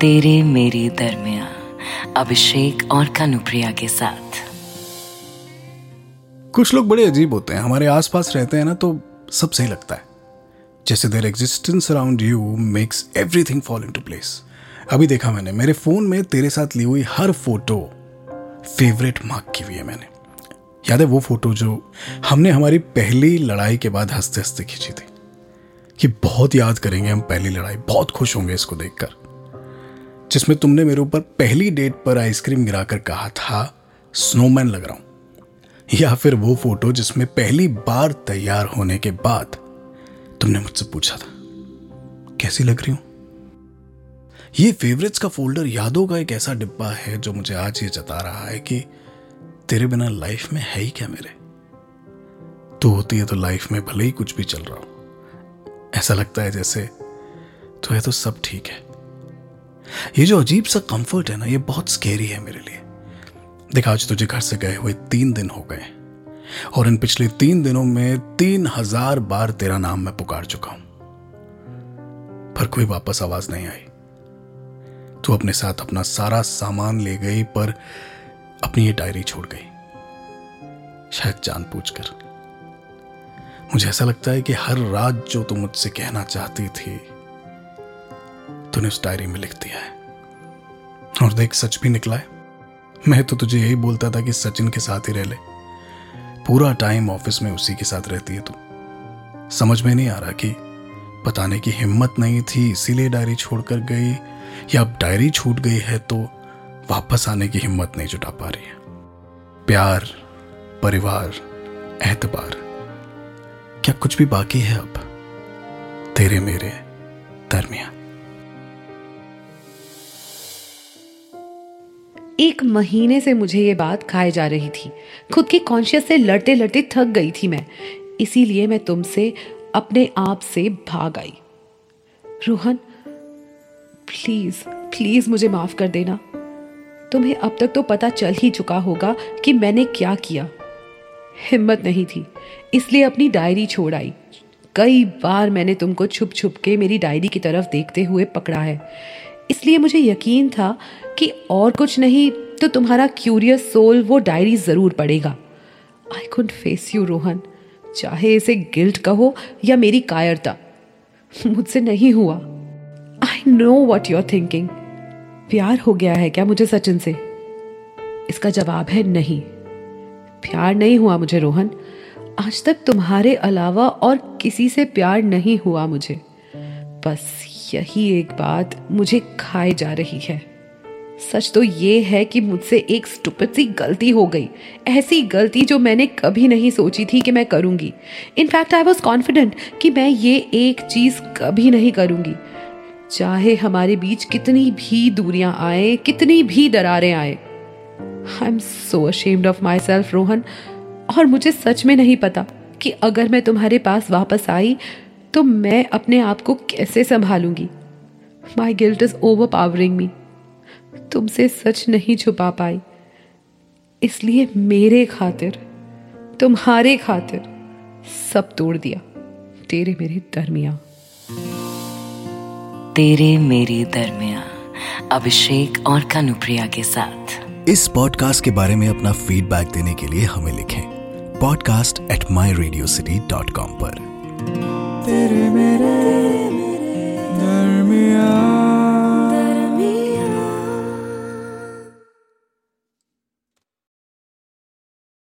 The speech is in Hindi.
तेरे मेरे दरमिया अभिषेक और कनुप्रिया के साथ। कुछ लोग बड़े अजीब होते हैं। हमारे आसपास रहते हैं ना तो सब सही लगता है। जैसे their existence around you makes everything fall into place अभी देखा मैंने, मेरे फ़ोन में तेरे साथ ली हुई हर फ़ोटो फेवरेट मार्क की हुई है मैंने। याद है वो फ़ोटो जो हमने हमारी पहली लड़ाई के बाद हँसते हँसते खींची थी? कि बहुत याद करेंगे हम पहली लड़ाई, बहुत खुश होंगे इसको देखकर। जिसमें तुमने मेरे ऊपर पहली डेट पर आइसक्रीम गिराकर कहा था स्नोमैन लग रहा हूँ। या फिर वो फ़ोटो जिसमें पहली बार तैयार होने के बाद तुमने मुझसे पूछा था, कैसी लग रही हूँ? ये फेवरेट्स का फोल्डर यादों का एक ऐसा डिब्बा है जो मुझे आज ये जता रहा है कि तेरे बिना लाइफ में है ही क्या मेरे? तू होती है तो लाइफ में भले ही कुछ भी चल रहा हो। ऐसा लगता है जैसे तो है तो सब ठीक है। ये जो अजीब सा कंफर्ट है ना, ये बहुत स्केरी है मेरे लिए। देख, आज तुझे घर से गए हुए तीन दिन हो गए और इन पिछले तीन दिनों में तीन हज़ार बार तेरा नाम मैं पुकार चुका हूँ। पर कोई वापस आवाज़ नहीं आई। तू अपने साथ अपना सारा सामान ले गई, पर अपनी ये डायरी छोड़ गई। शायद जान पूछ कर। मुझे ऐसा लगता है कि हर रात जो तू मुझसे कहना चाहती थी तूने उस डायरी में लिख दिया है। और देख, सच भी निकला है। मैं तो तुझे यही बोलता था कि सचिन के साथ ही रह ले। पूरा टाइम ऑफ़िस में उसी के साथ रहती है तू। समझ में नहीं आ रहा कि बताने की हिम्मत नहीं थी, इसीलिए डायरी छोड़कर गई, या अब डायरी छूट गई है तो वापस आने की हिम्मत नहीं जुटा पा रही है। प्यार, परिवार, एतबार, क्या कुछ भी बाकी है अब? तेरे मेरे दरमिया एक महीने से मुझे ये बात खाए जा रही थी। खुद की कॉन्शियस से लड़ते लड़ते थक गई थी मैं। इसीलिए मैं तुमसे अपने आप से भाग आई। रोहन प्लीज़ प्लीज़ मुझे माफ़ कर देना। तुम्हें अब तक तो पता चल ही चुका होगा कि मैंने क्या किया। हिम्मत नहीं थी, इसलिए अपनी डायरी छोड़ आई। कई बार मैंने तुमको छुप छुप के मेरी डायरी की तरफ़ देखते हुए पकड़ा है। इसलिए मुझे यकीन था कि और कुछ नहीं तो तुम्हारा क्यूरियस सोल वो डायरी ज़रूर पढ़ेगा। I could face you Rohan. चाहे इसे गिल्ट कहो या मेरी कायरता, मुझसे नहीं हुआ। I know what you're thinking प्यार हो गया है क्या मुझे सचिन से? इसका जवाब है नहीं। प्यार नहीं हुआ मुझे, रोहन। आज तक तुम्हारे अलावा और किसी से प्यार नहीं हुआ मुझे। बस यही एक बात मुझे खाए जा रही है। सच तो ये है कि मुझसे एक स्टुपिड सी गलती हो गई। ऐसी गलती जो मैंने कभी नहीं सोची थी कि मैं करूँगी। इनफैक्ट आई वॉज़ कॉन्फिडेंट कि मैं ये एक चीज़ कभी नहीं करूँगी। चाहे हमारे बीच कितनी भी दूरियाँ आए, कितनी भी दरारें आए। I am so ashamed of myself Rohan और मुझे सच में नहीं पता कि अगर मैं तुम्हारे पास वापस आई तो मैं अपने आप को कैसे संभालूँगी? My guilt is overpowering me तुमसे सच नहीं छुपा पाई। इसलिए मेरे खातिर तुम्हारे खातिर सब तोड़ दिया। तेरे मेरे दरमिया। तेरे मेरे दरमिया अभिषेक और कनुप्रिया के साथ। इस पॉडकास्ट के बारे में अपना फीडबैक देने के लिए हमें लिखें podcast at my Radio City dot com पर। तेरे मेरे दरमिया